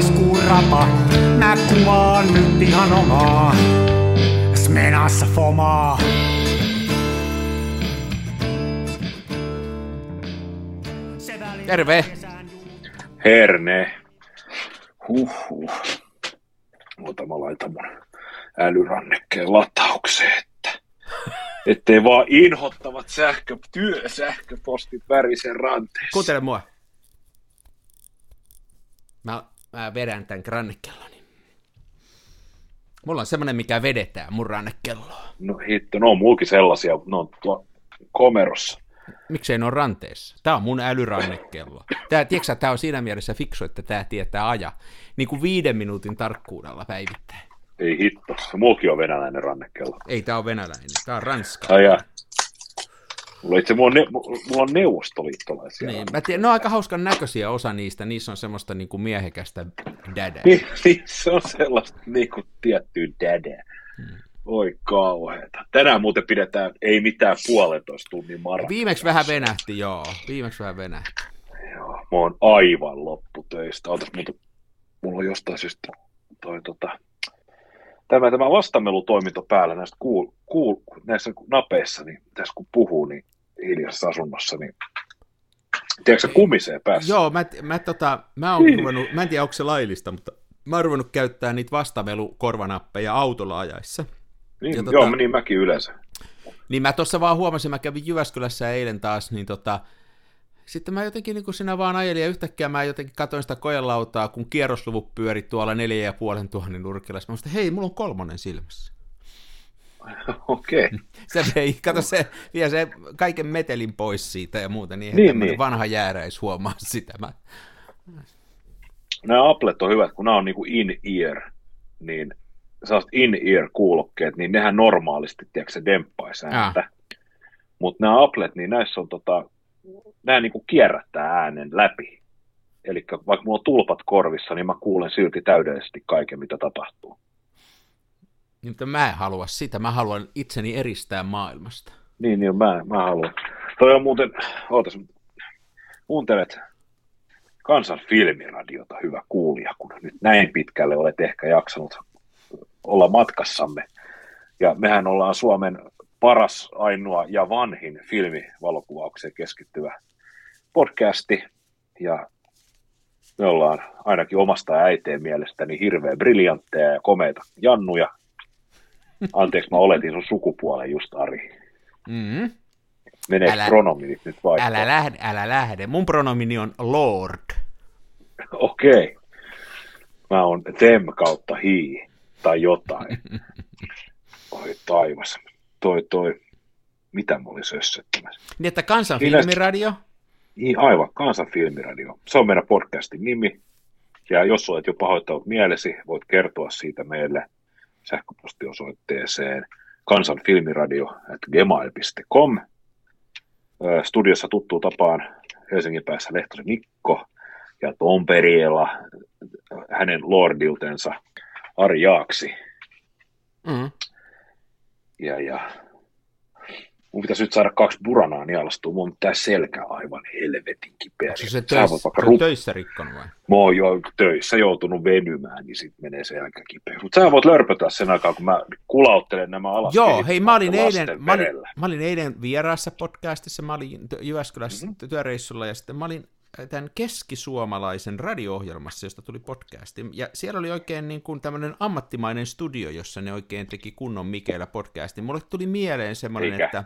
maaliskuun Mä kuvaan nyt ihan omaa Smenassa fomaa. Terve! Herne. Huhhuh. Ota mä laitan mun älyrannekkeen lataukseen, että ettei vaan inhottavat sähkö, työsähköpostit värisen ranteessa. Kuuntele mua. Mä, mä vedän tän rannekelloni. Mulla on semmonen, mikä vedetään mun rannekelloa. No hitto, no on muukin sellaisia, ne on tuo komerossa. Miksei ne on ranteessa? Tää on mun älyrannekello. Tää, tiedätkö, tää on siinä mielessä fiksu, että tää tietää aja. Niin kuin viiden minuutin tarkkuudella päivittäin. Ei hitto, se muukin on venäläinen rannekello. Ei tää on venäläinen, tää on ranska. Ai ja. Mulla, itse, mulla, on, ne, mulla on neuvostoliittolaisia. Niin, mä tiedän, ne on aika hauskan näköisiä osa niistä, niissä on semmoista niin kuin miehekästä dädää. Niin, se on sellaista niin kuin tiettyä dädää. Hmm. Oi kauheeta. Tänään muuten pidetään ei mitään puolentoista tunnin maraton. Viimeksi vähän venähti, joo. Viimeksi vähän venähti. Joo, mä oon aivan lopputöistä. Ootas, mutta mulla on jostain syystä toi tota, tämä, tämä vastamelutoiminto päällä näistä kuul, kuul, näissä napeissa, niin tässä kun puhuu, niin hiljaisessa asunnossa, niin tiedätkö kumisee päässä? Joo, mä, mä, tota, mä, oon niin. ruvennut, mä en tiedä onko se laillista, mutta mä oon ruvennut käyttää niitä vastamelukorvanappeja autolla ajaessa. Niin, ja, tota, joo, niin mäkin yleensä. Niin mä tuossa vaan huomasin, mä kävin Jyväskylässä eilen taas, niin tota, sitten mä jotenkin niin kuin sinä vaan ajelin ja yhtäkkiä mä jotenkin katsoin sitä kojelautaa, kun kierrosluvut pyöri tuolla neljä ja puolen tuhannen nurkilla. Mä muistin, hei, mulla on kolmonen silmässä. Okei. Okay. Se vei, kato se, vie se kaiken metelin pois siitä ja muuta, niin, niin, niin. vanha jääräis huomaa sitä. Mä... Nämä Applet on hyvät, kun nämä on niin kuin in-ear, niin sellaiset in-ear-kuulokkeet, niin nehän normaalisti, tiedätkö, se demppaisi ääntä. Mutta nämä Applet, niin näissä on tota, nämä niin kuin kierrättää äänen läpi. Eli vaikka mulla on tulpat korvissa, niin mä kuulen silti täydellisesti kaiken, mitä tapahtuu. Niin, mutta mä en halua sitä, mä haluan itseni eristää maailmasta. Niin, niin mä, mä haluan. Toi on muuten, ootas, kuuntelet kansan filmiradiota, hyvä kuulija, kun nyt näin pitkälle olet ehkä jaksanut olla matkassamme. Ja mehän ollaan Suomen paras, ainoa ja vanhin filmivalokuvaukseen keskittyvä podcasti. Ja me ollaan ainakin omasta äiteen mielestäni hirveän briljantteja ja komeita jannuja. Anteeksi, mä oletin sun sukupuolen just, Ari. Mm-hmm. Meneekö älä, pronominit nyt vaikka? Älä lähde, älä lähde. Mun pronomini on Lord. Okei. Okay. Mä oon them kautta he tai jotain. Oi taivas toi, toi, mitä mä olin sössöttämässä. Niin, että Kansan niin aivan, Kansan filmiradio. Se on meidän podcastin nimi. Ja jos olet jo pahoittanut mielesi, voit kertoa siitä meille sähköpostiosoitteeseen kansanfilmiradio.gmail.com. Studiossa tuttuu tapaan Helsingin päässä Lehtosen Mikko ja Tomperiella hänen lordiltensa Ari Jaaksi. Mm ja, ja mun pitäisi nyt saada kaksi buranaa nialastua, mun pitää selkä aivan helvetin kipeä. Se, se töissä, vaikka rup... töissä rikkonut vai? Mä oon jo töissä joutunut venymään, niin sit menee selkä kipeä. Mutta sä voit lörpötää sen aikaa, kun mä kulauttelen nämä alas. Joo, hei mä olin, eilen, mä, olin, mä olin eilen vieraassa podcastissa, mä olin Jyväskylässä mm-hmm. työreissulla ja sitten mä olin tämän keskisuomalaisen radio-ohjelmassa, josta tuli podcasti. Ja siellä oli oikein niin kuin tämmöinen ammattimainen studio, jossa ne oikein teki kunnon Mikeillä podcastin. Mulle tuli mieleen semmoinen, Mikä? että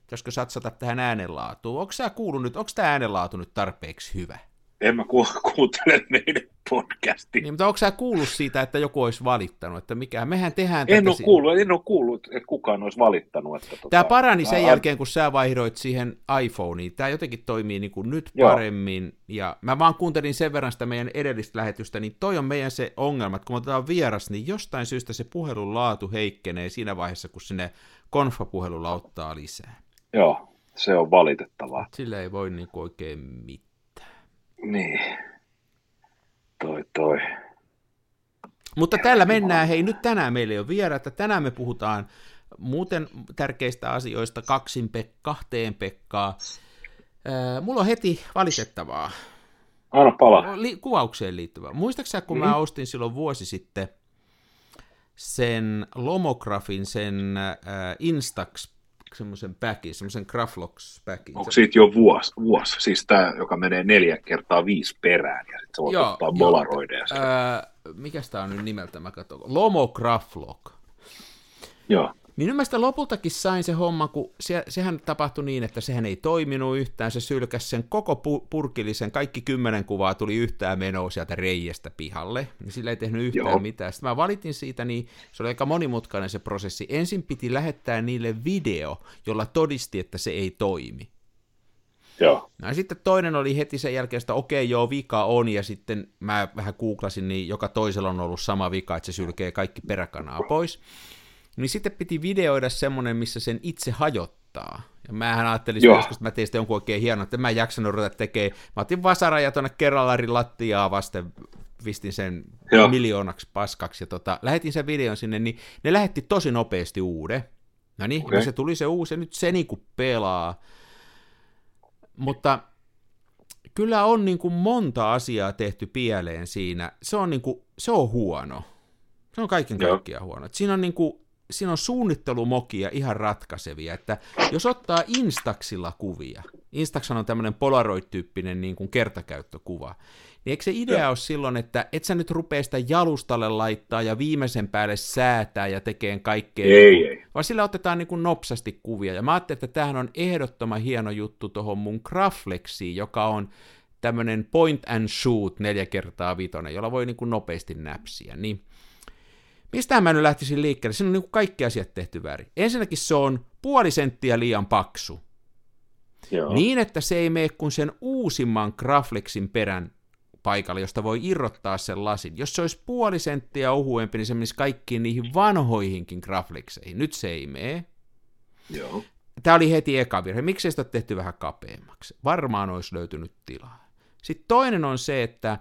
pitäisikö satsata tähän äänenlaatuun. Onko tämä kuullut nyt, onko tämä äänenlaatu nyt tarpeeksi hyvä? En mä ku- kuuntele meidän podcastia. Niin, mutta onko sä kuullut siitä, että joku olisi valittanut, että mikä, mehän tehdään en ole kuullut, en ole kuullut, että kukaan olisi valittanut. Että tota... Tämä parani sen jälkeen, kun sä vaihdoit siihen iPhoneen. Tämä jotenkin toimii niin kuin nyt Joo. paremmin. Ja mä vaan kuuntelin sen verran sitä meidän edellistä lähetystä, niin toi on meidän se ongelma, että kun otetaan vieras, niin jostain syystä se puhelun laatu heikkenee siinä vaiheessa, kun sinne konfapuhelulla ottaa lisää. Joo, se on valitettavaa. Sillä ei voi niin oikein mitään. Niin. Toi, toi. Mutta tällä mennään, hei nyt tänään meillä ei ole vieraita, tänään me puhutaan muuten tärkeistä asioista kaksin pe- kahteen Pekkaa. Äh, mulla on heti valitettavaa. Anna pala. Li- kuvaukseen liittyvä. Muistaaksä, kun mm. mä ostin silloin vuosi sitten sen Lomografin, sen äh, Instax semmoisen päkin, semmoisen Graflox päkin. Onko siitä jo vuosi, vuosi? siis tämä, joka menee neljä kertaa viisi perään, ja sitten se voi joo, ottaa bolaroideja. Öö, mikä tämä on nyt nimeltä, mä katson. Lomograflog. Joo. Niin nyt mä sitä lopultakin sain se homma, kun se, sehän tapahtui niin, että sehän ei toiminut yhtään, se sylkäsi sen koko pu- purkillisen, kaikki kymmenen kuvaa tuli yhtään menoa sieltä reijestä pihalle, niin sillä ei tehnyt yhtään Joo. mitään. Sitten mä valitin siitä, niin se oli aika monimutkainen se prosessi. Ensin piti lähettää niille video, jolla todisti, että se ei toimi. Joo. No, ja sitten toinen oli heti sen jälkeen, että okei, joo, vika on, ja sitten mä vähän googlasin, niin joka toisella on ollut sama vika, että se sylkee kaikki peräkanaa pois niin sitten piti videoida semmoinen, missä sen itse hajottaa. Ja mähän ajattelin Joo. joskus, että mä tein sitä jonkun oikein hienon, että mä en jaksanut ruveta tekemään. Mä otin vasaran ja tuonne kerralarin lattiaa vasten pistin sen Joo. miljoonaksi paskaksi ja tota, lähetin sen videon sinne, niin ne lähetti tosi nopeasti uuden. No niin, okay. se tuli se uusi ja nyt se niinku pelaa. Mutta kyllä on niin kuin monta asiaa tehty pieleen siinä. Se on, niin kuin, se on huono. Se on kaiken kaikkiaan huono. Et siinä on niin kuin, siinä on suunnittelumokia ihan ratkaisevia, että jos ottaa Instaxilla kuvia, Instax on tämmöinen Polaroid-tyyppinen niin kuin kertakäyttökuva, niin eikö se idea ole silloin, että et sä nyt rupea sitä jalustalle laittaa ja viimeisen päälle säätää ja tekee kaikkea, ei, niin ei. vaan sillä otetaan niin kuin nopsasti kuvia. Ja mä ajattelin, että tämähän on ehdottoman hieno juttu tuohon mun Graflexiin, joka on tämmöinen point and shoot neljä kertaa vitonen, jolla voi niin kuin nopeasti näpsiä. Niin Mistä mä nyt lähtisin liikkeelle? Siinä on niin kaikki asiat tehty väärin. Ensinnäkin se on puoli senttiä liian paksu. Joo. Niin, että se ei mene kuin sen uusimman Graflexin perän paikalle, josta voi irrottaa sen lasin. Jos se olisi puoli senttiä ohuempi, niin se menisi kaikkiin niihin vanhoihinkin Graflexeihin. Nyt se ei mene. Joo. Tämä oli heti eka virhe. Miksi sitä tehty vähän kapeammaksi? Varmaan olisi löytynyt tilaa. Sitten toinen on se, että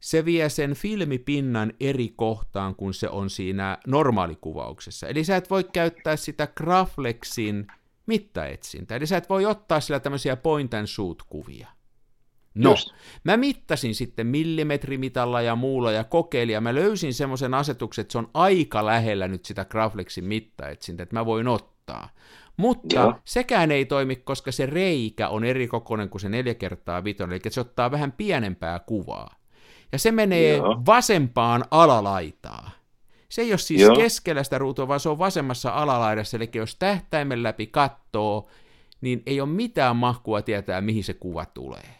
se vie sen filmipinnan eri kohtaan, kun se on siinä normaalikuvauksessa. Eli sä et voi käyttää sitä Graflexin mittaetsintä. Eli sä et voi ottaa sillä tämmöisiä point and shoot kuvia. No, Just. mä mittasin sitten millimetrimitalla ja muulla ja kokeilin, ja mä löysin semmoisen asetuksen, että se on aika lähellä nyt sitä Graflexin mittaetsintä, että mä voin ottaa. Mutta Joo. sekään ei toimi, koska se reikä on eri kokoinen kuin se neljä kertaa vitonen, eli se ottaa vähän pienempää kuvaa ja se menee Joo. vasempaan alalaitaan. Se ei ole siis Joo. keskellä sitä ruutua, vaan se on vasemmassa alalaidassa, eli jos tähtäimen läpi katsoo, niin ei ole mitään mahkua tietää, mihin se kuva tulee.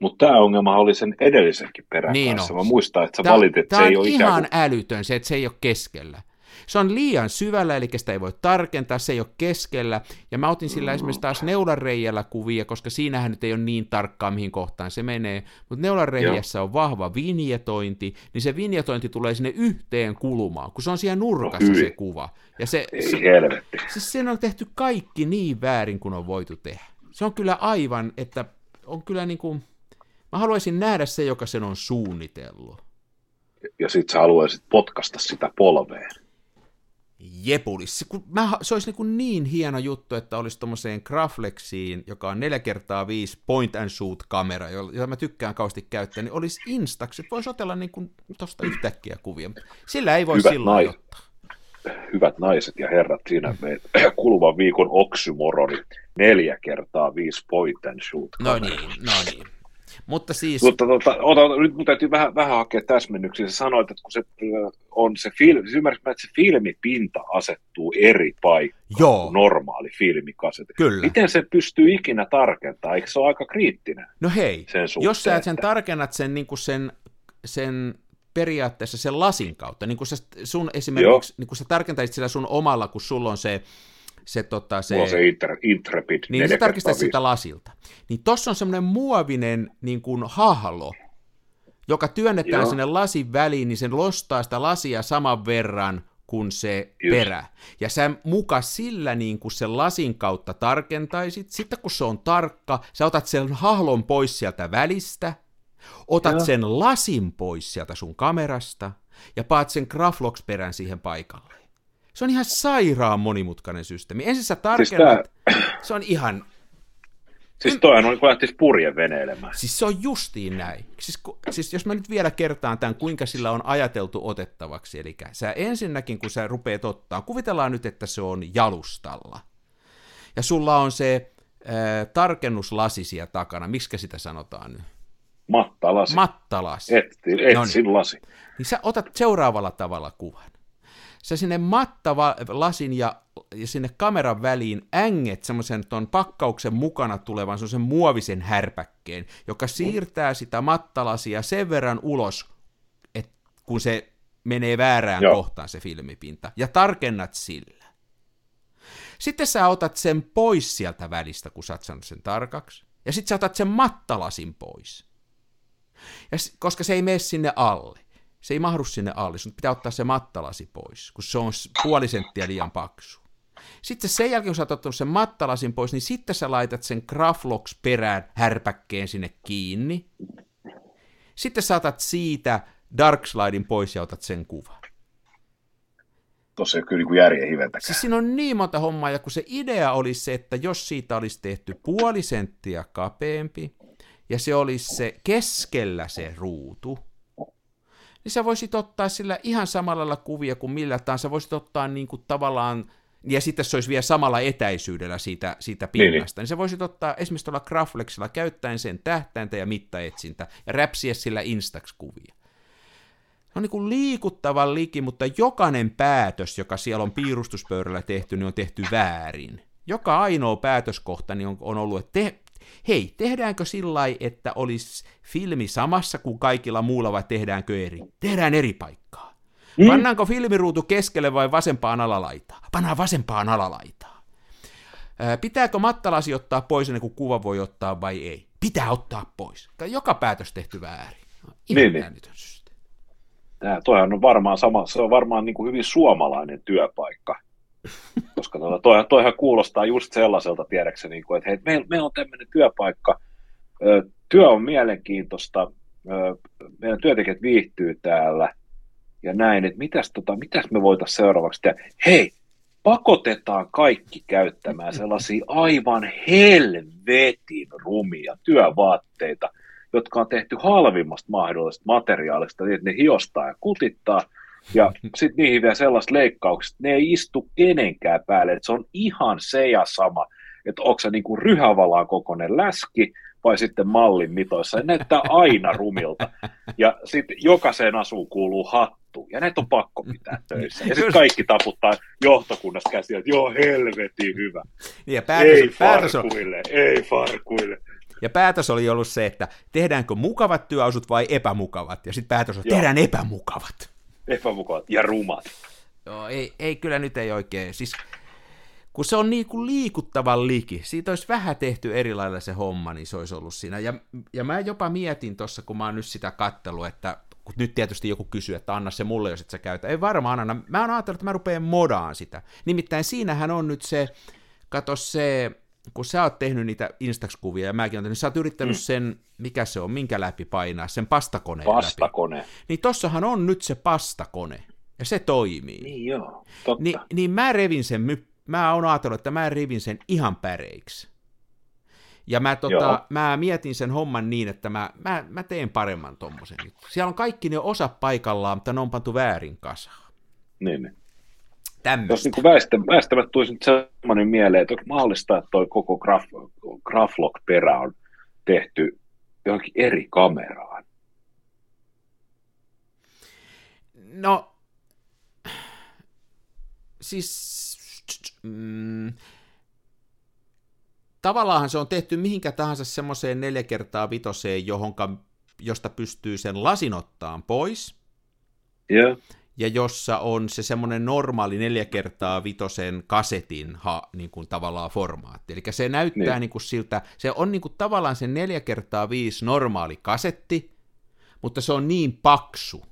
Mutta tämä ongelma oli sen edellisenkin perän niin kanssa. Mä muistan, että sä valitit, että se ei ole ihan kuin... älytön se, että se ei ole keskellä. Se on liian syvällä, eli sitä ei voi tarkentaa, se ei ole keskellä. Ja mä otin sillä esimerkiksi taas neulareijällä kuvia, koska siinähän nyt ei ole niin tarkkaa, mihin kohtaan se menee. Mutta neulareijässä on vahva vinjetointi, niin se vinjetointi tulee sinne yhteen kulmaan, kun se on siellä nurkassa no, se kuva. Ja se, ei se, helvetti. Siis sen on tehty kaikki niin väärin kuin on voitu tehdä. Se on kyllä aivan, että on kyllä niin kuin, mä haluaisin nähdä se, joka sen on suunnitellut. Ja sit sä haluaisit potkasta sitä polveen. Jepulis. Mä, se olisi niin, niin hieno juttu, että olisi tuommoiseen Graflexiin, joka on 4 kertaa 5 point and shoot kamera, jota mä tykkään kausti käyttää, niin olisi Instax, että voisi otella niin tuosta yhtäkkiä kuvia. Sillä ei voi Hyvät silloin ottaa. Hyvät naiset ja herrat, siinä me kuluvan viikon oksymoroni neljä kertaa viisi point and shoot. No niin, no niin. Mutta siis... Mutta tota, ota, nyt mun täytyy vähän, vähän hakea täsmennyksiä. Sä sanoit, että kun se on se filmi, siis ymmärrätkö, että se filmipinta asettuu eri paikkaan Joo. kuin normaali filmikasete. Kyllä. Miten se pystyy ikinä tarkentamaan? Eikö se ole aika kriittinen? No hei, sen suhteen, jos sä et sen tarkennat sen, niin kuin sen, sen periaatteessa sen lasin kautta, niin kuin sä sun esimerkiksi, Joo. niin kuin sä tarkentaisit sillä sun omalla, kun sulla on se se, tota, se, Mulla se inter, Intrepid Niin se tarkistaa sitä lasilta. Niin tossa on semmoinen muovinen niin kuin hahlo, joka työnnetään Joo. sinne lasin väliin, niin sen lostaa sitä lasia saman verran kuin se Just. perä. Ja sä muka sillä niin kuin sen lasin kautta tarkentaisit, sitten kun se on tarkka, sä otat sen hahlon pois sieltä välistä, otat Joo. sen lasin pois sieltä sun kamerasta, ja paat sen Graflox-perän siihen paikalle. Se on ihan sairaan monimutkainen systeemi. Ensin sä tarkennat, siis tää... se on ihan Siis toihan on kun lähtisi veneilemään. Siis se on justiin näin. Siis, siis jos mä nyt vielä kertaan tämän, kuinka sillä on ajateltu otettavaksi. Eli sä ensinnäkin, kun sä rupeat ottaa, kuvitellaan nyt, että se on jalustalla. Ja sulla on se äh, tarkennuslasi siellä takana. Miksi sitä sanotaan nyt? Mattalasi. Mattalasi. Et, etsin lasi. Niin sä otat seuraavalla tavalla kuvan. Sä sinne mattalasin ja, ja sinne kameran väliin änget semmoisen ton pakkauksen mukana tulevan semmoisen muovisen härpäkkeen, joka siirtää sitä mattalasia sen verran ulos, että kun se menee väärään Joo. kohtaan se filmipinta, ja tarkennat sillä. Sitten sä otat sen pois sieltä välistä, kun sä oot sen tarkaksi, ja sitten sä otat sen mattalasin pois. Ja, koska se ei mene sinne alle. Se ei mahdu sinne alle, sun pitää ottaa se mattalasi pois, kun se on puoli senttiä liian paksu. Sitten sen jälkeen, kun sä oot ottanut sen mattalasin pois, niin sitten sä laitat sen Graflox perään härpäkkeen sinne kiinni. Sitten saatat siitä Darkslidein pois ja otat sen kuvan. Tuossa ei ole kyllä niin järjen hiventäkään. Siis siinä on niin monta hommaa, ja kun se idea oli se, että jos siitä olisi tehty puoli senttiä kapeampi, ja se olisi se keskellä se ruutu, niin sä voisit ottaa sillä ihan samalla lailla kuvia kuin millä tahansa. Voisit ottaa niin kuin tavallaan, ja sitten se olisi vielä samalla etäisyydellä siitä, siitä pinnasta, niin, niin. niin sä voisit ottaa esimerkiksi tuolla Graflexilla käyttäen sen tähtäintä ja mittaetsintä ja räpsiä sillä Instax-kuvia. Se on niin kuin liikuttavan liki, mutta jokainen päätös, joka siellä on piirustuspöydällä tehty, niin on tehty väärin. Joka ainoa päätöskohta niin on, on ollut, että te, hei, tehdäänkö sillä että olisi filmi samassa kuin kaikilla muulla vai tehdäänkö eri? Tehdään eri paikkaa. Mm. Pannaanko filmiruutu keskelle vai vasempaan alalaitaan? Pannaan vasempaan alalaitaan. Pitääkö mattalasi ottaa pois ennen kuin kuva voi ottaa vai ei? Pitää ottaa pois. Joka päätös tehty väärin. Ihan niin, niin. Tämä, toihan on varmaan sama, se on varmaan niin kuin hyvin suomalainen työpaikka. Koska tuota, toi, toihan kuulostaa just sellaiselta, tiedäkseni, niin kuin, että hei, meillä, meillä on tämmöinen työpaikka, työ on mielenkiintoista, meidän työntekijät viihtyy täällä ja näin, että mitäs, tota, mitäs me voitaisiin seuraavaksi tehdä. Hei, pakotetaan kaikki käyttämään sellaisia aivan helvetin rumia työvaatteita, jotka on tehty halvimmasta mahdollisesta materiaalista, niin että ne hiostaa ja kutittaa, ja sitten niihin vielä sellaiset leikkaukset, ne ei istu kenenkään päälle, että se on ihan se ja sama, että onko se niinku ryhävalaan kokoinen läski vai sitten mallin mitoissa. Ne näyttää aina rumilta. Ja sitten jokaiseen asuun kuuluu hattu. Ja näitä on pakko pitää töissä. Ja sitten kaikki taputtaa johtokunnasta käsiä, että joo, helvetin hyvä. Niin ja päätös, ei päätös farkuille, on... ei farkuille. Ja päätös oli ollut se, että tehdäänkö mukavat työasut vai epämukavat. Ja sitten päätös on, että tehdään epämukavat epämukavat ja rumat. Joo, ei, ei kyllä nyt ei oikein. Siis, kun se on niin kuin liikuttavan liki, siitä olisi vähän tehty eri lailla se homma, niin se olisi ollut siinä. Ja, ja mä jopa mietin tuossa, kun mä oon nyt sitä kattelu, että kun nyt tietysti joku kysyy, että anna se mulle, jos et sä käytä. Ei varmaan anna. Mä oon ajatellut, että mä rupean modaan sitä. Nimittäin siinähän on nyt se, kato se, kun sä oot tehnyt niitä Instax-kuvia ja mäkin olen tehnyt, sä oot yrittänyt mm. sen, mikä se on, minkä läpi painaa, sen pastakoneen Pastakone. läpi. Niin tossahan on nyt se pastakone, ja se toimii. Niin joo, totta. Ni, niin mä revin sen, mä oon ajatellut, että mä revin sen ihan päreiksi. Ja mä, tota, mä mietin sen homman niin, että mä, mä, mä teen paremman tommosen nyt. Siellä on kaikki ne osa paikallaan, mutta ne on pantu väärin kasaan. Niin, niin. Tämmöistä. Jos niin väistä, väistämättä tulisi nyt sellainen mieleen, että onko mahdollista, että toi koko graf, Graflock-perä on tehty johonkin eri kameraan? No, siis mm, tavallaan se on tehty mihinkä tahansa semmoiseen neljä kertaa vitoseen, johonka, josta pystyy sen lasin ottaan pois. Yeah ja jossa on se semmoinen normaali neljä kertaa vitosen kasetin ha, niin kuin tavallaan formaatti. Eli se näyttää niin. Niin kuin siltä, se on niin kuin tavallaan se neljä kertaa viisi normaali kasetti, mutta se on niin paksu,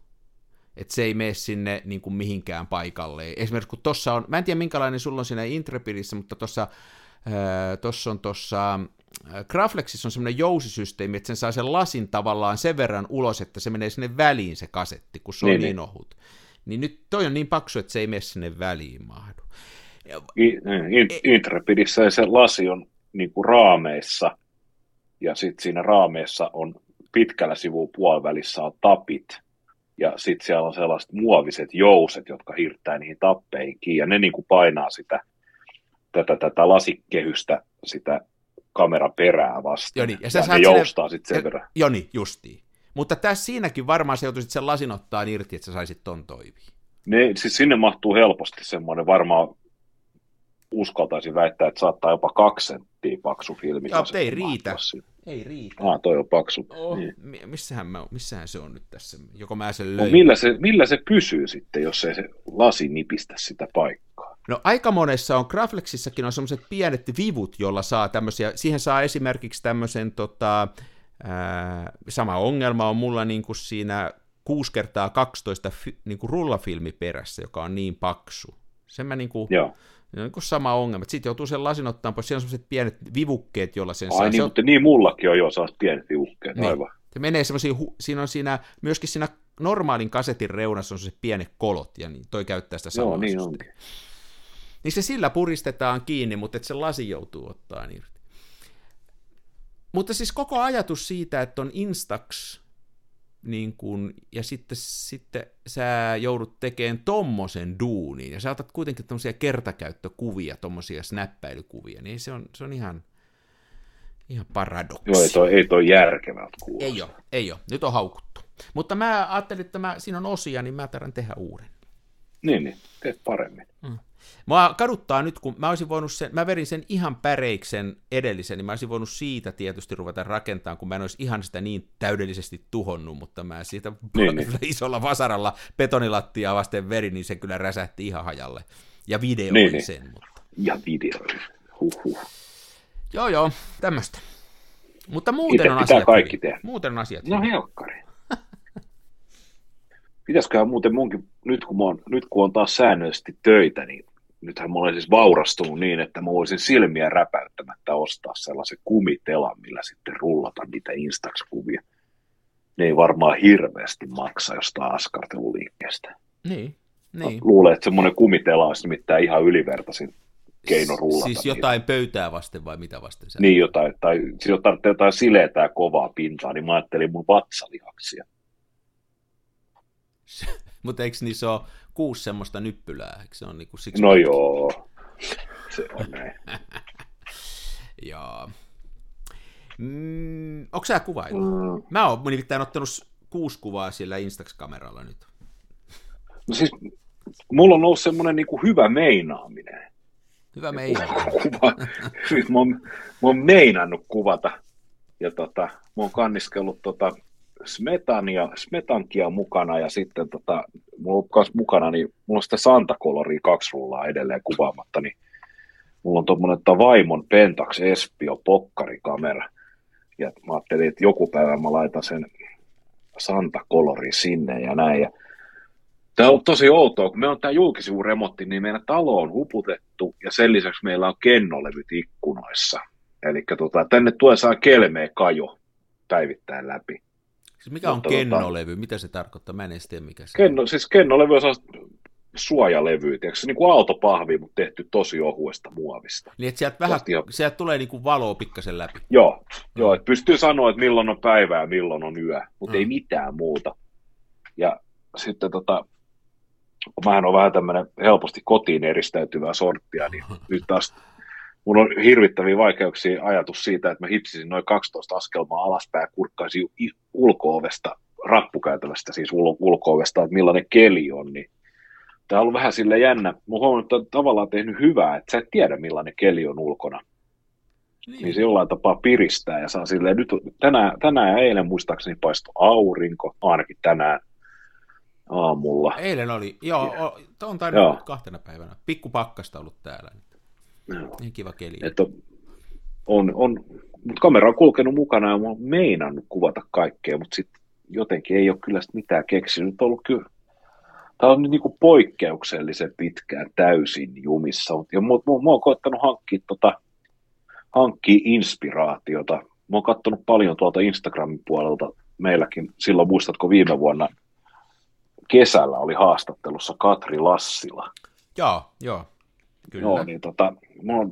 että se ei mene sinne niin kuin mihinkään paikalle. Esimerkiksi kun tuossa on, mä en tiedä minkälainen sulla on siinä Intrepidissä, mutta tuossa tuossa on tuossa Graflexissa on semmoinen jousisysteemi, että sen saa sen lasin tavallaan sen verran ulos, että se menee sinne väliin se kasetti, kun se on niin, niin, niin ohut. Niin nyt toi on niin paksu, että se ei mene sinne väliin mahdu. In, in, Intrepidissä se lasi on niin kuin raameissa, ja sitten siinä raameessa on pitkällä sivuun puolivälissä on tapit, ja sitten siellä on sellaiset muoviset jouset, jotka hirttää niihin tappeihin kiinni, ja ne niin kuin painaa sitä, tätä, tätä lasikehystä, sitä kameran perää vastaan. Joni, ja, ja ne joustaa sitten sen verran. Joni, justiin. Mutta tässä siinäkin varmaan se joutuisit sen lasin ottaa irti, että sä saisit ton toimii. Ne, siis sinne mahtuu helposti semmoinen, varmaan uskaltaisin väittää, että saattaa jopa kaksi senttiä paksu filmi. Mutta ei riitä. Ei riitä. Ah, toi on paksu. Oh, Niin. mi- missähän, mä, missähän se on nyt tässä? Joko mä sen No, löin? millä, se, millä se pysyy sitten, jos ei se lasi nipistä sitä paikkaa? No aika monessa on, Graflexissakin on semmoiset pienet vivut, jolla saa tämmöisiä, siihen saa esimerkiksi tämmöisen, tota, ää, sama ongelma on mulla niin kuin siinä 6 kertaa 12 fi, niin kuin rullafilmi perässä, joka on niin paksu. Sen mä niin kuin, Joo. se on niin kuin sama ongelma. Sitten joutuu sen lasin ottaa pois, siellä on semmoiset pienet vivukkeet, jolla sen saa. Ai Se niin, on- mutta niin mullakin on jo sellaiset pienet viukkeet, Niin. aivan. Se menee semmoisiin, hu- siinä on siinä, myöskin siinä normaalin kasetin reunassa on se pienet kolot, ja niin toi käyttää sitä samaa Joo, niin systeemiä. onkin. Niin se sillä puristetaan kiinni, mutta et se lasi joutuu ottaa irti. Mutta siis koko ajatus siitä, että on Instax, niin kun, ja sitten, sitten sä joudut tekemään tommosen duunin, ja sä otat kuitenkin tommosia kertakäyttökuvia, tommosia snappäilykuvia, niin se on, se on ihan, ihan paradoksi. Joo, ei toi, ei toi järkevältä kuulosta. Ei ole, ei ole. Nyt on haukuttu. Mutta mä ajattelin, että mä, siinä on osia, niin mä tarvitsen tehdä uuden. Niin, niin, teet paremmin. Mua kaduttaa nyt, kun mä olisin voinut sen, mä verin sen ihan päreiksen edellisen, niin mä olisin voinut siitä tietysti ruveta rakentamaan, kun mä en olisi ihan sitä niin täydellisesti tuhonnut, mutta mä siitä Niin, niin. isolla vasaralla betonilattiaa vasten verin, niin se kyllä räsähti ihan hajalle. Ja videoin Niin, niin. sen, mutta... Ja videoin. Huhhuh. Joo, joo, tämmöistä. Mutta muuten Itse on pitää asiat kaikki tehdä. Muuten on asiat No helkkari. Pitäisiköhän muuten munkin, nyt kun, mä oon, nyt kun on taas säännöllisesti töitä, niin nythän mä olen siis vaurastunut niin, että mä voisin silmiä räpäyttämättä ostaa sellaisen kumitelan, millä sitten rullata niitä Instax-kuvia. Ne ei varmaan hirveästi maksa jostain askarteluliikkeestä. Niin, niin. Luulen, että semmoinen kumitela olisi nimittäin ihan ylivertaisin keino rullata. Siis niitä. jotain pöytää vasten vai mitä vasten sä? Niin jotain, tai siis jos tarvitsee jotain sileää kovaa pintaa, niin mä ajattelin mun vatsalihaksia. Mutta eikö niissä ole kuusi semmoista nyppylää? Eikö se on niinku siksi? No joo, se on näin. Joo. Mm, onko sä kuvailu? Mm. Mä oon nimittäin ottanut kuusi kuvaa sillä Instax-kameralla nyt. No siis, mulla on ollut semmoinen niin hyvä meinaaminen. Hyvä meidän. Kuva. Nyt mä oon, mä oon meinannut kuvata. Ja tota, mä oon kanniskellut tota Smetania, Smetankia mukana ja sitten tota, mulla on mukana, niin mulla on sitä Santa Coloria kaksi rullaa edelleen kuvaamatta, niin mulla on tuommoinen Vaimon Pentax Espio pokkarikamera. Ja mä ajattelin, että joku päivä mä laitan sen Santa Colori sinne ja näin. Ja Tämä on tosi outoa, kun me on tämä julkisivuremontti, niin meidän talo on huputettu ja sen lisäksi meillä on kennolevyt ikkunoissa. Eli tota, tänne tulee saa kelmeä kajo päivittäin läpi. Siis mikä on Mutta tota- kennolevy? Mitä se tarkoittaa? Mä en edes tiedä, mikä se on. Kenno, siis kennolevy on tiedätkö, se niin kuin autopahvi, mutta tehty tosi ohuesta muovista. Niin, että sieltä, vähän, jo. sieltä tulee niinku valoa pikkasen läpi. Joo, joo että pystyy sanoa, että milloin on päivä ja milloin on yö, mutta Mm. ei mitään muuta. Ja sitten tota, kun mähän on vähän tämmöinen helposti kotiin eristäytyvää sorttia, niin nyt taas mun on hirvittäviä vaikeuksia ajatus siitä, että mä hipsisin noin 12 askelmaa alaspäin ja kurkkaisin ulko-ovesta, rappukäytävästä siis ul- ulko-ovesta, että millainen keli on, niin tämä on ollut vähän sille jännä. Mä oon huomannut, että on tavallaan tehnyt hyvää, että sä et tiedä millainen keli on ulkona niin se jollain tapaa piristää ja saa silleen, nyt tänään, tänään ja eilen muistaakseni paistoi aurinko, ainakin tänään aamulla. Eilen oli, joo, o, on tainnut Joo. kahtena päivänä. Pikku pakkasta ollut täällä. Joo. Niin kiva keli. Että on, on, mutta kamera on kulkenut mukana ja mä oon meinannut kuvata kaikkea, mutta sitten jotenkin ei ole kyllä mitään keksinyt. Nyt on ollut kyllä, tämä on nyt niinku poikkeuksellisen pitkään täysin jumissa, mutta mä, mä, mä oon koettanut hankkia, tota, hankkia inspiraatiota. Mä oon katsonut paljon tuolta Instagramin puolelta meilläkin, silloin muistatko viime vuonna kesällä oli haastattelussa Katri Lassila. Joo, joo. Kyllä. Joo, niin tota, mä oon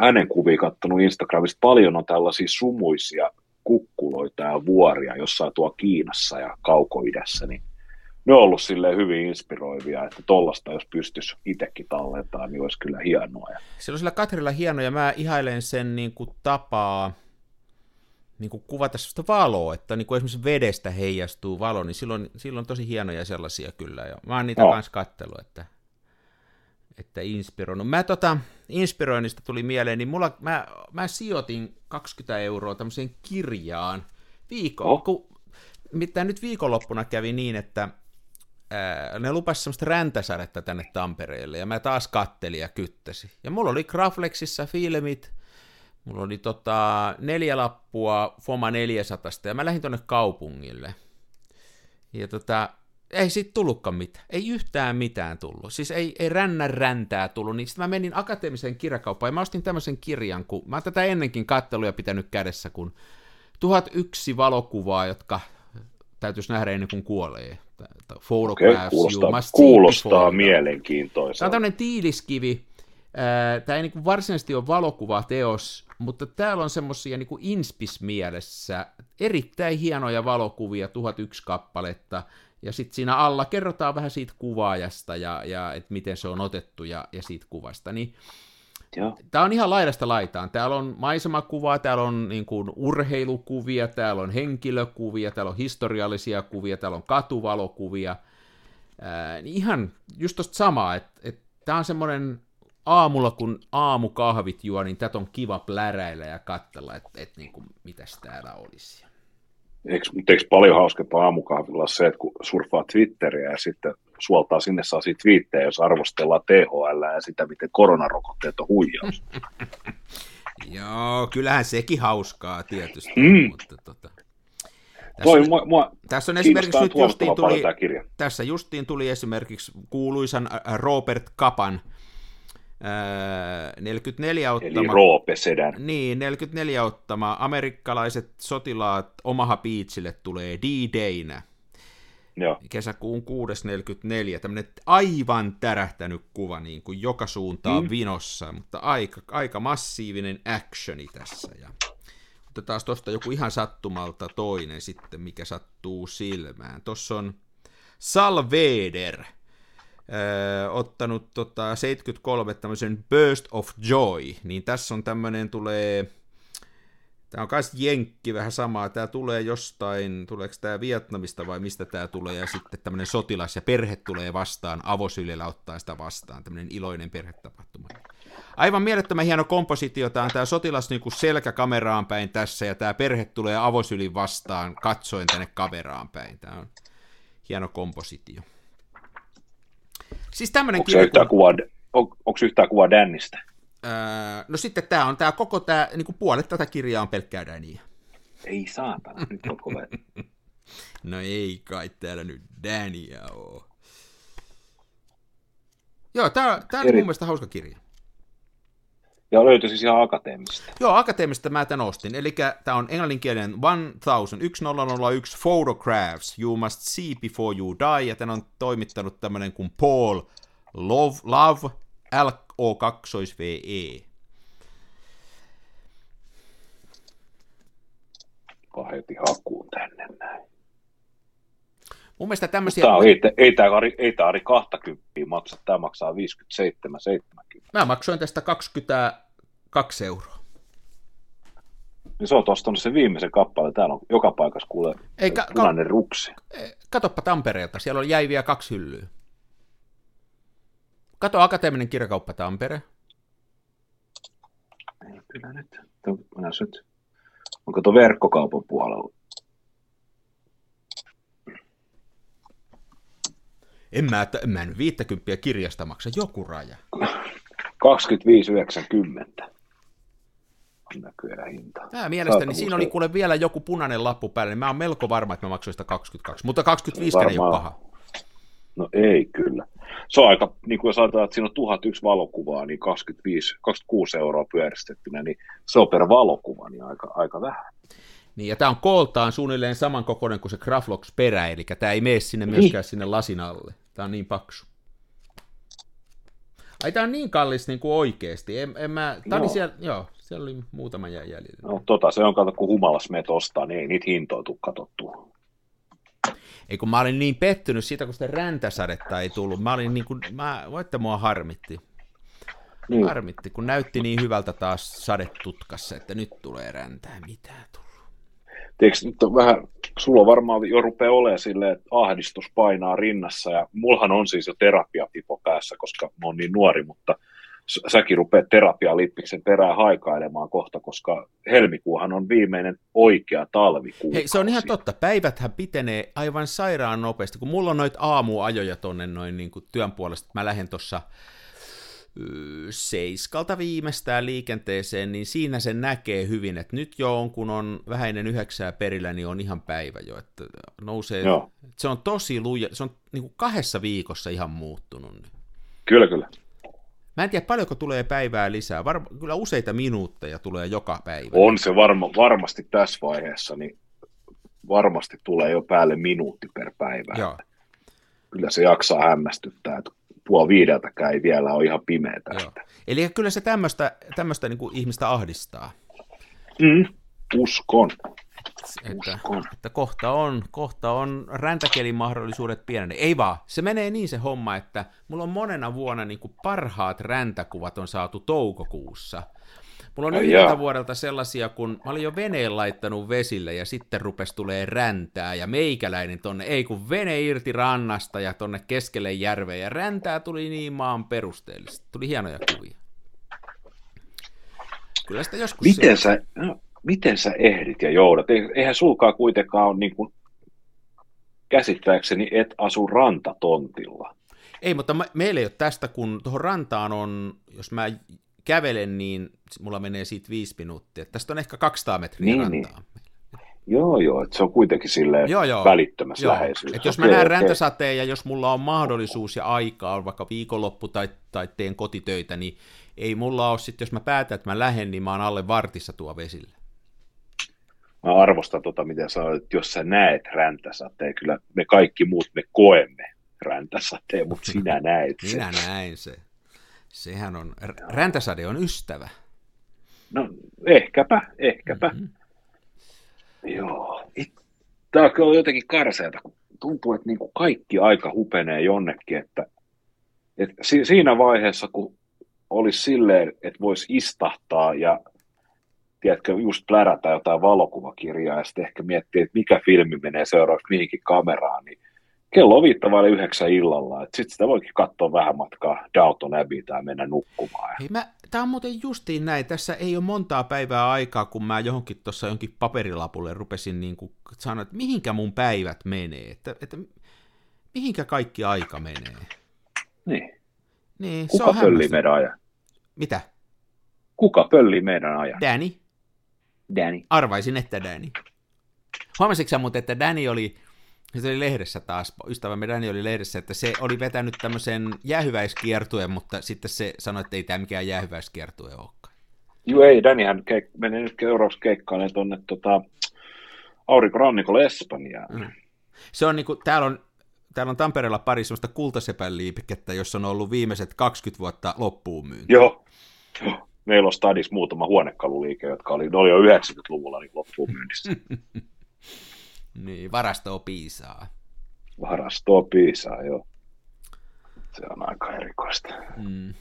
hänen kuvia kattonut Instagramista. Paljon on tällaisia sumuisia kukkuloita ja vuoria jossain tuo Kiinassa ja kaukoidässä, niin ne on ollut silleen hyvin inspiroivia, että tollasta jos pystyisi itsekin tallentamaan, niin olisi kyllä hienoa. Se on sillä Katrilla hieno, ja mä ihailen sen niin kuin, tapaa niin kuin kuvata sellaista valoa, että niin kuin esimerkiksi vedestä heijastuu valo, niin silloin, silloin on tosi hienoja sellaisia kyllä, ja mä oon niitä no. kanssa kattellut, että, että inspiroinut. Mä tota, inspiroinnista tuli mieleen, niin mulla, mä, mä sijoitin 20 euroa tämmöiseen kirjaan viikon, oh. kun, mitä nyt viikonloppuna kävi niin, että ää, ne lupasivat semmoista räntäsadetta tänne Tampereelle, ja mä taas kattelin ja kyttäsin. Ja mulla oli Graflexissa filmit, mulla oli tota, neljä lappua Foma 400, ja mä lähdin tonne kaupungille. Ja tota, ei siitä tullutkaan mitään. Ei yhtään mitään tullut. Siis ei, ei rännän räntää tullut. Niin sitten mä menin akateemiseen kirjakauppaan ja mä ostin tämmöisen kirjan, kun mä oon tätä ennenkin katteluja pitänyt kädessä, kun 1001 valokuvaa, jotka täytyisi nähdä ennen kuin kuolee. Photographs okay, kuulostaa, kuulostaa mielenkiintoiselta. Tämä on tämmöinen tiiliskivi. Tämä ei niin varsinaisesti ole valokuvateos, mutta täällä on semmoisia niin inspismielessä erittäin hienoja valokuvia, 1001 kappaletta, ja sitten siinä alla kerrotaan vähän siitä kuvaajasta ja, ja että miten se on otettu ja, ja siitä kuvasta. Niin, Tämä on ihan laidasta laitaan. Täällä on maisemakuvaa, täällä on niin kuin urheilukuvia, täällä on henkilökuvia, täällä on historiallisia kuvia, täällä on katuvalokuvia. Ää, niin ihan just tosta samaa, että et, tämä on semmoinen aamulla, kun aamukahvit juo, niin tätä on kiva pläräillä ja katsella, että et, niin kuin, mitäs täällä olisi. Eikö, eikö paljon hauskempaa aamukahvilla se, että kun surfaa Twitteriä ja sitten suoltaa sinne saa twiittejä, jos arvostellaan THL ja sitä, miten koronarokotteet on huijaus. Joo, kyllähän sekin hauskaa tietysti, mm. mutta tota, tässä, Toi, on, mua, mua tässä on esimerkiksi nyt justiin tuli, tässä justiin tuli esimerkiksi kuuluisan Robert Kapan 44 ottama, Eli Roope. Niin, 44 ottama amerikkalaiset sotilaat Omaha Beachille tulee D-Dayna. Joo. Kesäkuun 6.44, tämmöinen aivan tärähtänyt kuva niin kuin joka suuntaan mm. vinossa, mutta aika, aika massiivinen actioni tässä. Ja otetaan tuosta joku ihan sattumalta toinen sitten, mikä sattuu silmään. Tuossa on Salveder, äh, ottanut tota, 73 tämmöisen Burst of Joy, niin tässä on tämmöinen tulee, tämä on myös jenkki vähän samaa, tämä tulee jostain, tuleeko tämä Vietnamista vai mistä tämä tulee, ja sitten tämmöinen sotilas ja perhe tulee vastaan, avosylillä ottaa sitä vastaan, tämmöinen iloinen perhetapahtuma. Aivan mielettömän hieno kompositio, tämä on tämä sotilas niin kuin selkä kameraan päin tässä, ja tämä perhe tulee avosylin vastaan. Katsoen tänne kameraan päin. Tämä on hieno kompositio. Siis tämmöinen onko, yhtään kuva, on, onko yhtään kuvaa Dannista? Öö, no sitten tämä on tämä koko tämä, niin kuin puolet tätä kirjaa on pelkkää Dania. Ei saatana, nyt on kova. no ei kai täällä nyt Dania oo. Joo, tää, tää on Eri... mun mielestä hauska kirja. Ja löytyi siis ihan akateemista. Joo, akateemista mä tämän ostin. Eli tämä on englanninkielinen 1001 photographs you must see before you die, ja tämän on toimittanut tämmöinen kuin Paul Love, Love L-O-2-V-E. Heti hakuun tänne. Mun mielestä tämmöisiä... Tämä on, ei, ei, tämä, ei tämä Ari 20 maksa, tämä maksaa 57, 70. Mä maksoin tästä 22 euroa. Niin se on ostanut sen viimeisen kappaleen. Täällä on joka paikassa kuule ei, ka- punainen ka- ruksi. Katoppa Tampereelta, siellä on jäi vielä kaksi hyllyä. Kato Akateeminen kirjakauppa Tampere. Ei kyllä nyt. nyt. Onko tuo verkkokaupan puolella? En mä, en mä 50 kirjasta maksa, joku raja. 25,90 näköjään hinta. Mä mielestäni siinä oli kuule vielä joku punainen lappu päälle, niin mä oon melko varma, että mä maksoin sitä 22, mutta 25 ei ole paha. No ei kyllä. Se on aika, niin kuin jos ajatellaan, että siinä on 1001 valokuvaa, niin 25, 26 euroa pyöristettynä, niin se on per valokuva, niin aika, aika vähän. Niin, ja tämä on kooltaan suunnilleen saman kokoinen kuin se Graflox perä, eli tämä ei mene sinne myöskään niin. sinne lasin alle. Tämä on niin paksu. Ai tämä on niin kallis niin kuin oikeasti. En, en mä, tää oli siellä, joo, siellä oli muutama jäi jäljellä. No tota, se on kato, kun humalas meet ostaa, niin ei niitä hintoja tule katsottua. Ei kun mä olin niin pettynyt siitä, kun sitä räntäsadetta ei tullut. Mä olin niin kuin, mä, voitte mua harmitti. Niin. Harmitti, kun näytti niin hyvältä taas sadetutkassa, että nyt tulee räntää. Mitä tullut? Tiedätkö, nyt on vähän, sulla varmaan jo rupeaa olemaan silleen, että ahdistus painaa rinnassa, ja mullahan on siis jo terapiapipo päässä, koska mä oon niin nuori, mutta säkin rupeat terapialippiksen perään haikailemaan kohta, koska helmikuuhan on viimeinen oikea talvikuukausi. Hei, se on ihan totta. Päiväthän pitenee aivan sairaan nopeasti, kun mulla on noita aamuajoja tonne noin niin kuin työn puolesta. Mä lähden tuossa seiskalta viimeistään liikenteeseen, niin siinä se näkee hyvin, että nyt jo on, kun on vähäinen yhdeksää perillä, niin on ihan päivä jo, että nousee, Joo. se on tosi luja, se on niin kuin kahdessa viikossa ihan muuttunut. Kyllä, kyllä. Mä en tiedä, paljonko tulee päivää lisää, Var, kyllä useita minuutteja tulee joka päivä. On se varma, varmasti tässä vaiheessa, niin varmasti tulee jo päälle minuutti per päivä. Joo. Kyllä se jaksaa hämmästyttää, että puoli viideltäkään ei vielä ole ihan pimeä tästä. Eli kyllä se tämmöistä, tämmöistä niin kuin ihmistä ahdistaa. Mm, uskon. Että, uskon. että kohta on, kohta on räntäkelin mahdollisuudet pienenee. Ei vaan, se menee niin se homma, että mulla on monena vuonna niin kuin parhaat räntäkuvat on saatu toukokuussa – Mulla on yhdeltä vuodelta sellaisia, kun mä olin jo veneen laittanut vesille ja sitten rupes tulee räntää ja meikäläinen tonne, ei kun vene irti rannasta ja tonne keskelle järveä ja räntää tuli niin maan perusteellisesti. Tuli hienoja kuvia. Kyllä sitä joskus miten sä, no, miten sä ehdit ja joudat? Eihän sulkaa kuitenkaan ole niin kuin, käsittääkseni et asu rantatontilla. Ei, mutta meillä ei ole tästä, kun tuohon rantaan on, jos mä kävelen, niin mulla menee siitä viisi minuuttia. Tästä on ehkä 200 metriä niin, rantaa. Niin. Joo, joo, että se on kuitenkin silleen joo, joo. välittömässä joo. läheisyydessä. Et jos mä näen räntäsateen ja jos mulla on mahdollisuus ja aikaa, on vaikka viikonloppu tai, tai teen kotitöitä, niin ei mulla ole sitten, jos mä päätän, että mä lähden, niin mä oon alle vartissa tuo vesille. Mä arvostan tota, miten sä että jos sä näet räntäsateen, kyllä me kaikki muut me koemme räntäsateen, mutta sinä näet sen. Minä näin se. Sehän on, räntäsade on ystävä. No ehkäpä, ehkäpä. Mm-hmm. Joo. Tämä on jotenkin karseata, kun tuntuu, että niin kuin kaikki aika hupenee jonnekin, että, että siinä vaiheessa, kun olisi silleen, että voisi istahtaa ja tiedätkö, just plärätä jotain valokuvakirjaa ja sitten ehkä miettiä, että mikä filmi menee seuraavaksi mihinkin kameraan, niin kello on viittavaille yhdeksän illalla, että sitten sitä voikin katsoa vähän matkaa Downton Abbey tai mennä nukkumaan. Hei, mä, tää on muuten justiin näin, tässä ei ole montaa päivää aikaa, kun mä johonkin tuossa jonkin paperilapulle rupesin niin kuin sanoa, että mihinkä mun päivät menee, että, että mihinkä kaikki aika menee. Niin. niin Kuka se on pöllii meidän ajan? Mitä? Kuka pöllii meidän ajan? Danny. Danny. Arvaisin, että Danny. Huomasitko sä muuten, että Danny oli se oli lehdessä taas, ystävämme Dani oli lehdessä, että se oli vetänyt tämmöisen jäähyväiskiertueen, mutta sitten se sanoi, että ei tämä mikään jäähyväiskiertue olekaan. Joo ei, Danihan keik- meni nyt seuraavaksi keikkailemaan tuonne tota, aurinkorannikolle Espanjaan. Mm. Se on niinku, täällä on, täällä on Tampereella pari semmoista kultasepän liipikettä, jossa on ollut viimeiset 20 vuotta loppuun myynti. Joo. Meillä on stadis muutama huonekaluliike, jotka oli, ne oli jo 90-luvulla niin loppuun myynnissä. Niin, varastoa piisaa. Varastoa piisaa, joo. Se on aika erikoista. Mm.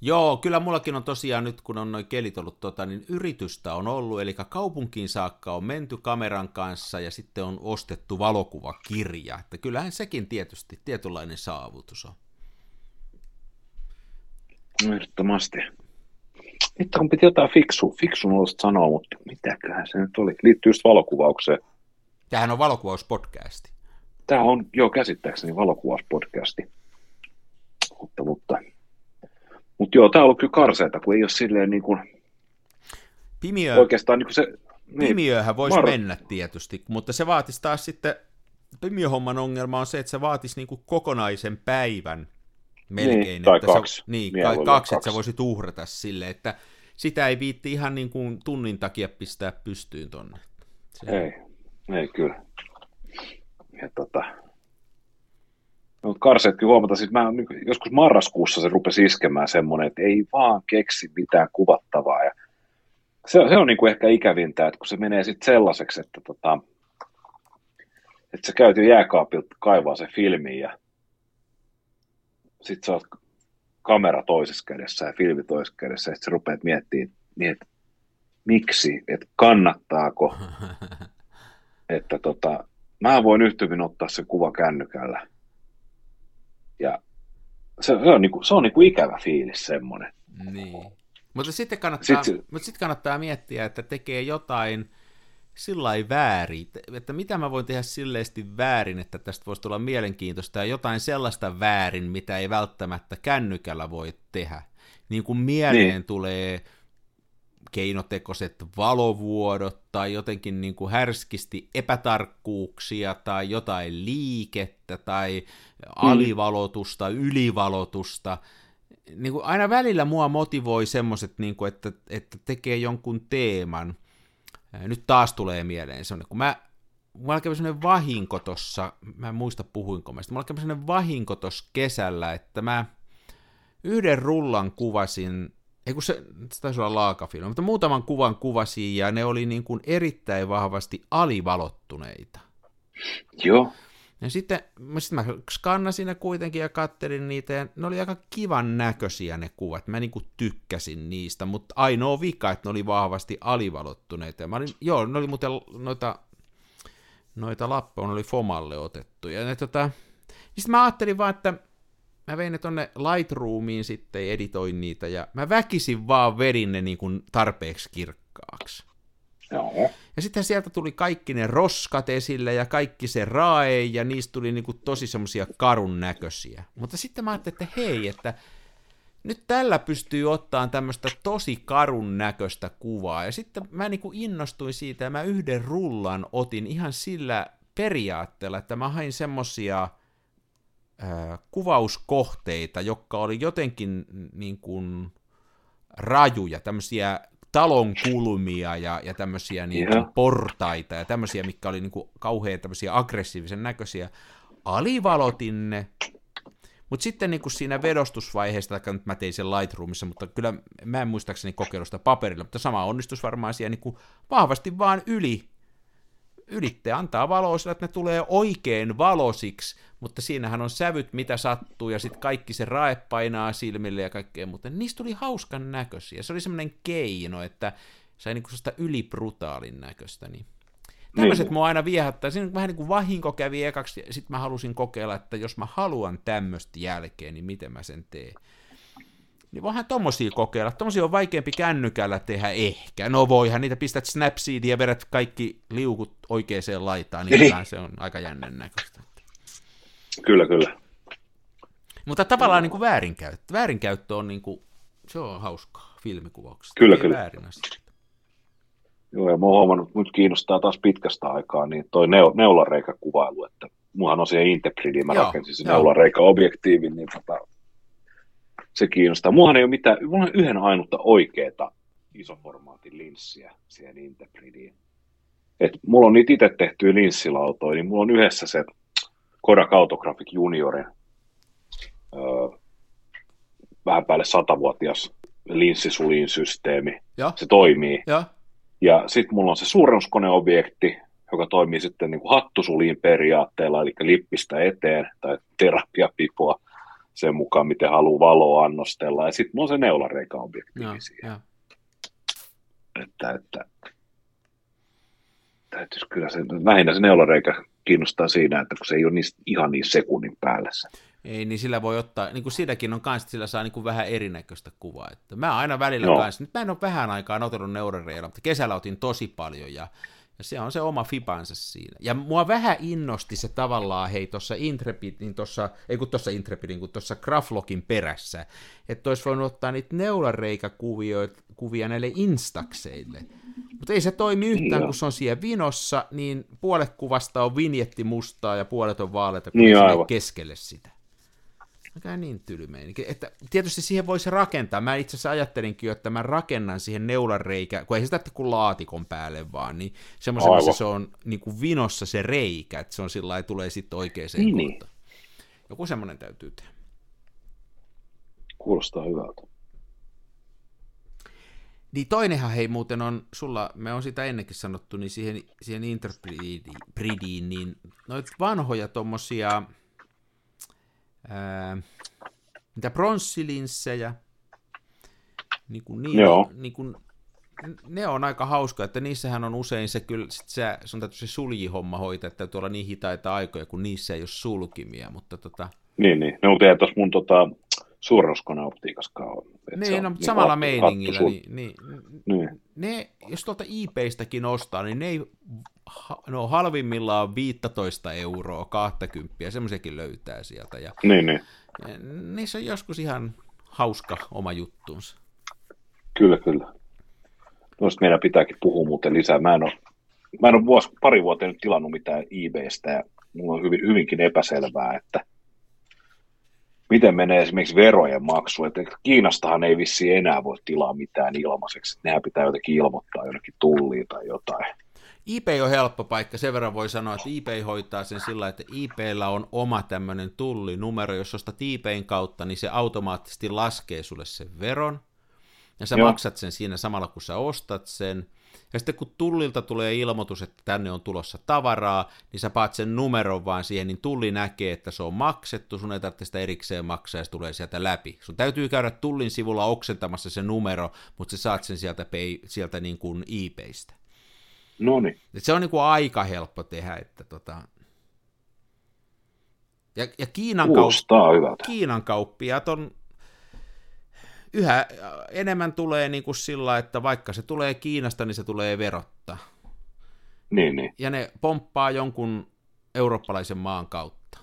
Joo, kyllä mullakin on tosiaan nyt, kun on noin kelit ollut, tota, niin yritystä on ollut, eli kaupunkiin saakka on menty kameran kanssa ja sitten on ostettu valokuvakirja, että kyllähän sekin tietysti tietynlainen saavutus on. Ehdottomasti. Nyt kun piti jotain fiksu, fiksun olisi sanoa, mutta mitäköhän se nyt oli. Liittyy just valokuvaukseen. Tämähän on valokuvauspodcasti. Tämä on, joo, käsittääkseni valokuvauspodcasti. Mutta, mutta, mutta joo, tämä on ollut kyllä karseita, kun ei ole silleen niin kuin, Pimiö, oikeastaan niin kuin se... Niin, Pimiöhän voisi var... mennä tietysti, mutta se vaatisi taas sitten, pimiöhomman ongelma on se, että se vaatisi niin kuin kokonaisen päivän melkein. Niin, tai että kaksi. Se, niin, kaksi, kaksi, että sä voisit uhrata sille, että sitä ei viitti ihan niin kuin tunnin takia pistää pystyyn tonne. Se... Ei, ei kyllä. Ja tota, no karseetkin huomata, siis mä niin joskus marraskuussa se rupesi iskemään semmoinen, että ei vaan keksi mitään kuvattavaa. Ja se, se on niin kuin ehkä ikävintä, että kun se menee sitten sellaiseksi, että, tota, että sä käyt jo jääkaapilta kaivaa se filmi ja sitten sä oot kamera toisessa kädessä ja filmi toisessa kädessä, ja sitten sä rupeat miettimään, niin, että miksi, että kannattaako, että tota, mä voin yhtä ottaa se kuva kännykällä. Ja se, se on, niinku, se on niinku ikävä fiilis semmoinen. Niin. Mutta sitten kannattaa, sitten, mutta sitten kannattaa miettiä, että tekee jotain sillä väärin, että mitä mä voin tehdä silleesti väärin, että tästä voisi tulla mielenkiintoista ja jotain sellaista väärin, mitä ei välttämättä kännykällä voi tehdä. Niin kuin mieleen niin. tulee keinotekoiset valovuodot tai jotenkin niin kuin härskisti epätarkkuuksia tai jotain liikettä tai mm. alivalotusta, ylivalotusta. Niin kuin aina välillä mua motivoi semmoiset, niin kuin, että, että tekee jonkun teeman. Nyt taas tulee mieleen semmoinen, kun mä mulla kävi semmoinen vahinko tossa, mä en muista puhuinko mä sitä, mulla kävi semmoinen vahinko tossa kesällä, että mä yhden rullan kuvasin ei kun se, se taisi olla laakafilmi, mutta muutaman kuvan kuvasin ja ne oli niin kuin erittäin vahvasti alivalottuneita. Joo. Ja sitten, sitten mä skannasin ne kuitenkin ja kattelin niitä ja ne oli aika kivan näköisiä ne kuvat. Mä niin kuin tykkäsin niistä, mutta ainoa vika, että ne oli vahvasti alivalottuneita. Ja mä olin, joo, ne oli muuten noita, noita lappoja, ne oli Fomalle otettu. Ja ne, tota, sitten mä ajattelin vaan, että mä vein ne tonne Lightroomiin sitten editoin niitä, ja mä väkisin vaan vedin ne niin kuin tarpeeksi kirkkaaksi. Ja sitten sieltä tuli kaikki ne roskat esille ja kaikki se rae, ja niistä tuli niin kuin tosi semmoisia karun näköisiä. Mutta sitten mä ajattelin, että hei, että nyt tällä pystyy ottaan tämmöistä tosi karun näköistä kuvaa. Ja sitten mä niin kuin innostuin siitä, ja mä yhden rullan otin ihan sillä periaatteella, että mä hain semmosia äh, kuvauskohteita, jotka oli jotenkin niin kuin rajuja, tämmöisiä talon kulmia ja, ja tämmöisiä niin kuin portaita ja tämmöisiä, mikä oli niin kuin kauhean tämmöisiä aggressiivisen näköisiä. Alivalotin ne, mutta sitten niin kuin siinä vedostusvaiheessa, tai nyt mä tein sen Lightroomissa, mutta kyllä mä en muistaakseni kokeilusta paperilla, mutta sama onnistus varmaan siellä niin kuin vahvasti vaan yli ylitte antaa valoa sillä, että ne tulee oikein valosiksi, mutta siinähän on sävyt, mitä sattuu, ja sitten kaikki se rae painaa silmille ja kaikkea mutta Niistä tuli hauskan näköisiä. Se oli semmoinen keino, että sai niinku sitä ylibrutaalin näköistä. Niin. Tämmöiset niin. mua aina viehättää. Siinä vähän niin kuin vahinko kävi ekaksi, ja sitten mä halusin kokeilla, että jos mä haluan tämmöistä jälkeen, niin miten mä sen teen. Niin voihan tommosia kokeilla. Tommosia on vaikeampi kännykällä tehdä ehkä. No voihan niitä pistät Snapseediin ja vedät kaikki liukut oikeaan laitaan, niin, niin. se on aika jännen näköistä. Kyllä, kyllä. Mutta tavallaan niin kuin väärinkäyttö. Väärinkäyttö on niin kuin, se on hauskaa filmikuvauksessa. Kyllä, Ei kyllä. Väärin Joo, ja mä oon huomannut, nyt kiinnostaa taas pitkästä aikaa, niin toi neu- neulareikäkuvailu, että mullahan on siihen Intepridiin, mä joo, rakensin sen neulareikäobjektiivin, niin tota, se kiinnostaa. Muahan ei ole mitään, mulla on yhden ainutta oikeeta isoformaatin linssiä siihen Interpridiin. Et mulla on niitä itse tehtyjä linssilautoja, niin mulla on yhdessä se Kodak Autographic Juniorin öö, vähän päälle satavuotias linssisulinsysteemi. Ja. Se toimii. Ja, ja sitten mulla on se suurennuskoneobjekti, joka toimii sitten niin kuin hattusuliin periaatteella, eli lippistä eteen tai terapiapipoa sen mukaan, miten haluaa valoa annostella. Ja sitten on se neulareikäobjektiivi siihen. Ja. Että, että täytyisi kyllä se, lähinnä se neulareikä kiinnostaa siinä, että kun se ei ole niin, ihan niin sekunnin päällä se. Ei, niin sillä voi ottaa, niin kuin siinäkin on kanssa, sillä saa niin kuin vähän erinäköistä kuvaa. Että mä aina välillä no. kanssa, nyt mä en ole vähän aikaa otellut neurareilla, mutta kesällä otin tosi paljon ja ja se on se oma fipansa siinä. Ja mua vähän innosti se tavallaan, hei, tuossa Intrepidin, tossa, ei kun tuossa Intrepidin, kun tuossa Graflogin perässä, että olisi voinut ottaa niitä neulareikakuvia näille instakseille. Mutta ei se toimi yhtään, niin kun se on siellä vinossa, niin puolet kuvasta on vinjetti mustaa ja puolet on vaaleita, kun niin keskelle sitä. Mikä niin tylmeininki. Että tietysti siihen voisi rakentaa. Mä itse asiassa ajattelinkin, että mä rakennan siihen neulanreikä, kun ei sitä kuin laatikon päälle vaan, niin semmoisen, missä se on niin kuin vinossa se reikä, että se on sillä tulee sitten oikeaan niin, niin. Joku semmoinen täytyy tehdä. Kuulostaa hyvältä. Niin toinenhan hei muuten on, sulla, me on sitä ennenkin sanottu, niin siihen, siihen Interbridiin, niin noit vanhoja tommosia, ää, mitä pronssilinssejä, niin kuin, niin, Joo. niin kuin, ne on aika hauska, että niissähän on usein se kyllä, sit se, se on täytyy se suljihomma hoitaa, että täytyy olla niin hitaita aikoja, kun niissä ei ole sulkimia, mutta tota... Niin, niin. Ne on tuossa mun tota, suurennuskoneoptiikaskaan on. Niin, no, niin samalla meiningillä. Niin, niin, niin. Ne, jos tuolta eBaystäkin ostaa, niin ne ei, no halvimmillaan 15 euroa, 20, semmoisiakin löytää sieltä. Ja, niin, niin. Niissä on joskus ihan hauska oma juttuunsa. Kyllä, kyllä. Noista meidän pitääkin puhua muuten lisää. Mä en ole, mä en ole vuosi, pari vuotta nyt tilannut mitään eBaystä ja mulla on hyvin, hyvinkin epäselvää, että miten menee esimerkiksi verojen maksu. Että Kiinastahan ei vissi enää voi tilaa mitään ilmaiseksi. Nehän pitää jotenkin ilmoittaa jonnekin tulliin tai jotain. eBay on helppo paikka, sen verran voi sanoa, että eBay hoitaa sen sillä, että eBayllä on oma tämmöinen tullinumero, jos ostat eBayn kautta, niin se automaattisesti laskee sulle sen veron, ja sä Joo. maksat sen siinä samalla, kun sä ostat sen, ja sitten kun tullilta tulee ilmoitus, että tänne on tulossa tavaraa, niin sä paat sen numeron vaan siihen, niin tulli näkee, että se on maksettu, sun ei tarvitse sitä erikseen maksaa ja se tulee sieltä läpi. Sun täytyy käydä tullin sivulla oksentamassa se numero, mutta sä saat sen sieltä, pay, sieltä niin kuin eBaystä. No niin. Se on niin kuin aika helppo tehdä, että tota... Ja, ja Kiinan, kaup- Kiinan kauppiaat on yhä enemmän tulee niin kuin sillä, että vaikka se tulee Kiinasta, niin se tulee verotta. Niin, niin. Ja ne pomppaa jonkun eurooppalaisen maan kautta.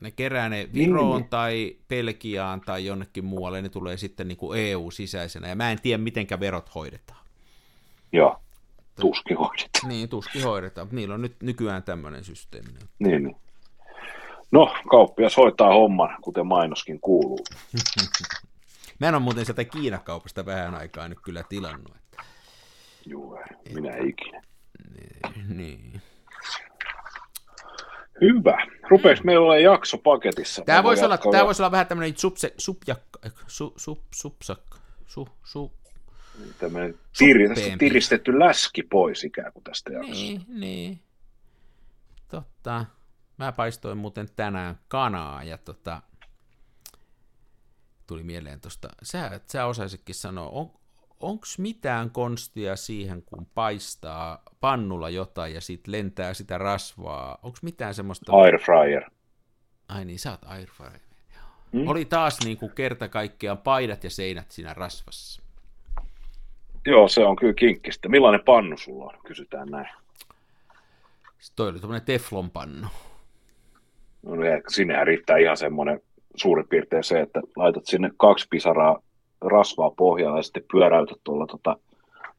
Ne kerää ne niin, Viroon niin, niin. tai Pelkiaan tai jonnekin muualle, ne tulee sitten niin kuin EU-sisäisenä. Ja mä en tiedä, mitenkä verot hoidetaan. Joo, tuskin hoidetaan. Niin, tuskin hoidetaan. Niillä on nyt nykyään tämmöinen systeemi. Niin, niin. No, kauppias hoitaa homman, kuten mainoskin kuuluu. Mä en ole muuten sieltä Kiinakaupasta vähän aikaa nyt kyllä tilannut. Että... Joo, minä että... ikinä. Niin. niin. Hyvä. Mm. meillä olla jakso paketissa? Tämä voisi olla, tämä voisi olla vähän tämmöinen subse, subjak, su, sub, subsak, su, su, Tämmöinen tir, tiristetty läski pois ikään kuin tästä jaksosta. Niin, niin. Totta. Mä paistoin muuten tänään kanaa ja tota, tuli mieleen tuosta, sä, sä osaisitkin sanoa, on, onko mitään konstia siihen, kun paistaa pannulla jotain ja sitten lentää sitä rasvaa? Onko mitään semmoista... Air fryer. Ai niin, sä oot air fryer. Mm. Oli taas niin kuin kerta kaikkiaan paidat ja seinät siinä rasvassa. Joo, se on kyllä kinkkistä. Millainen pannu sulla on, kysytään näin. Sitten toi oli tuommoinen teflonpannu. No niin, sinnehän riittää ihan semmoinen suurin piirtein se, että laitat sinne kaksi pisaraa rasvaa pohjaan ja sitten pyöräytät tuolla tota,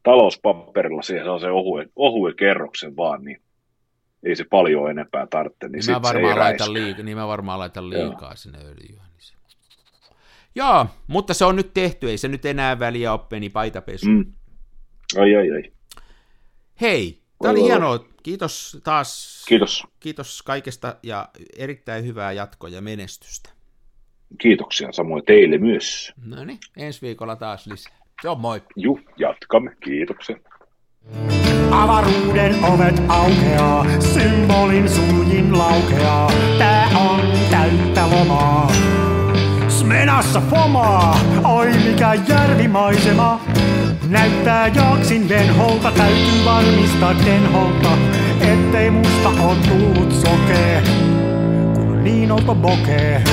talouspaperilla siihen se ohuen, ohuen kerroksen vaan, niin ei se paljon enempää tarvitse. Niin, niin, mä varmaan laitan liika, niin mä varmaan laitan liikaa Joo. sinne öljyä. Niin se... Joo, mutta se on nyt tehty, ei se nyt enää väliä ole peni paitapesu. Mm. Ai, ai, ai. Hei, tämä oli hienoa. Kiitos taas. Kiitos. Kiitos kaikesta ja erittäin hyvää jatkoa ja menestystä. Kiitoksia samoin teille myös. No niin, ensi viikolla taas lisää. Se on moi. Ju, jatkamme. Kiitoksia. Avaruuden ovet aukeaa, symbolin suljin laukeaa. Tää on täyttä lomaa. Smenassa fomaa, oi mikä järvimaisema. Näyttää jaksin venholta, täytyy varmistaa denholta, ettei musta on tullut sokee, kun niin olta bokee.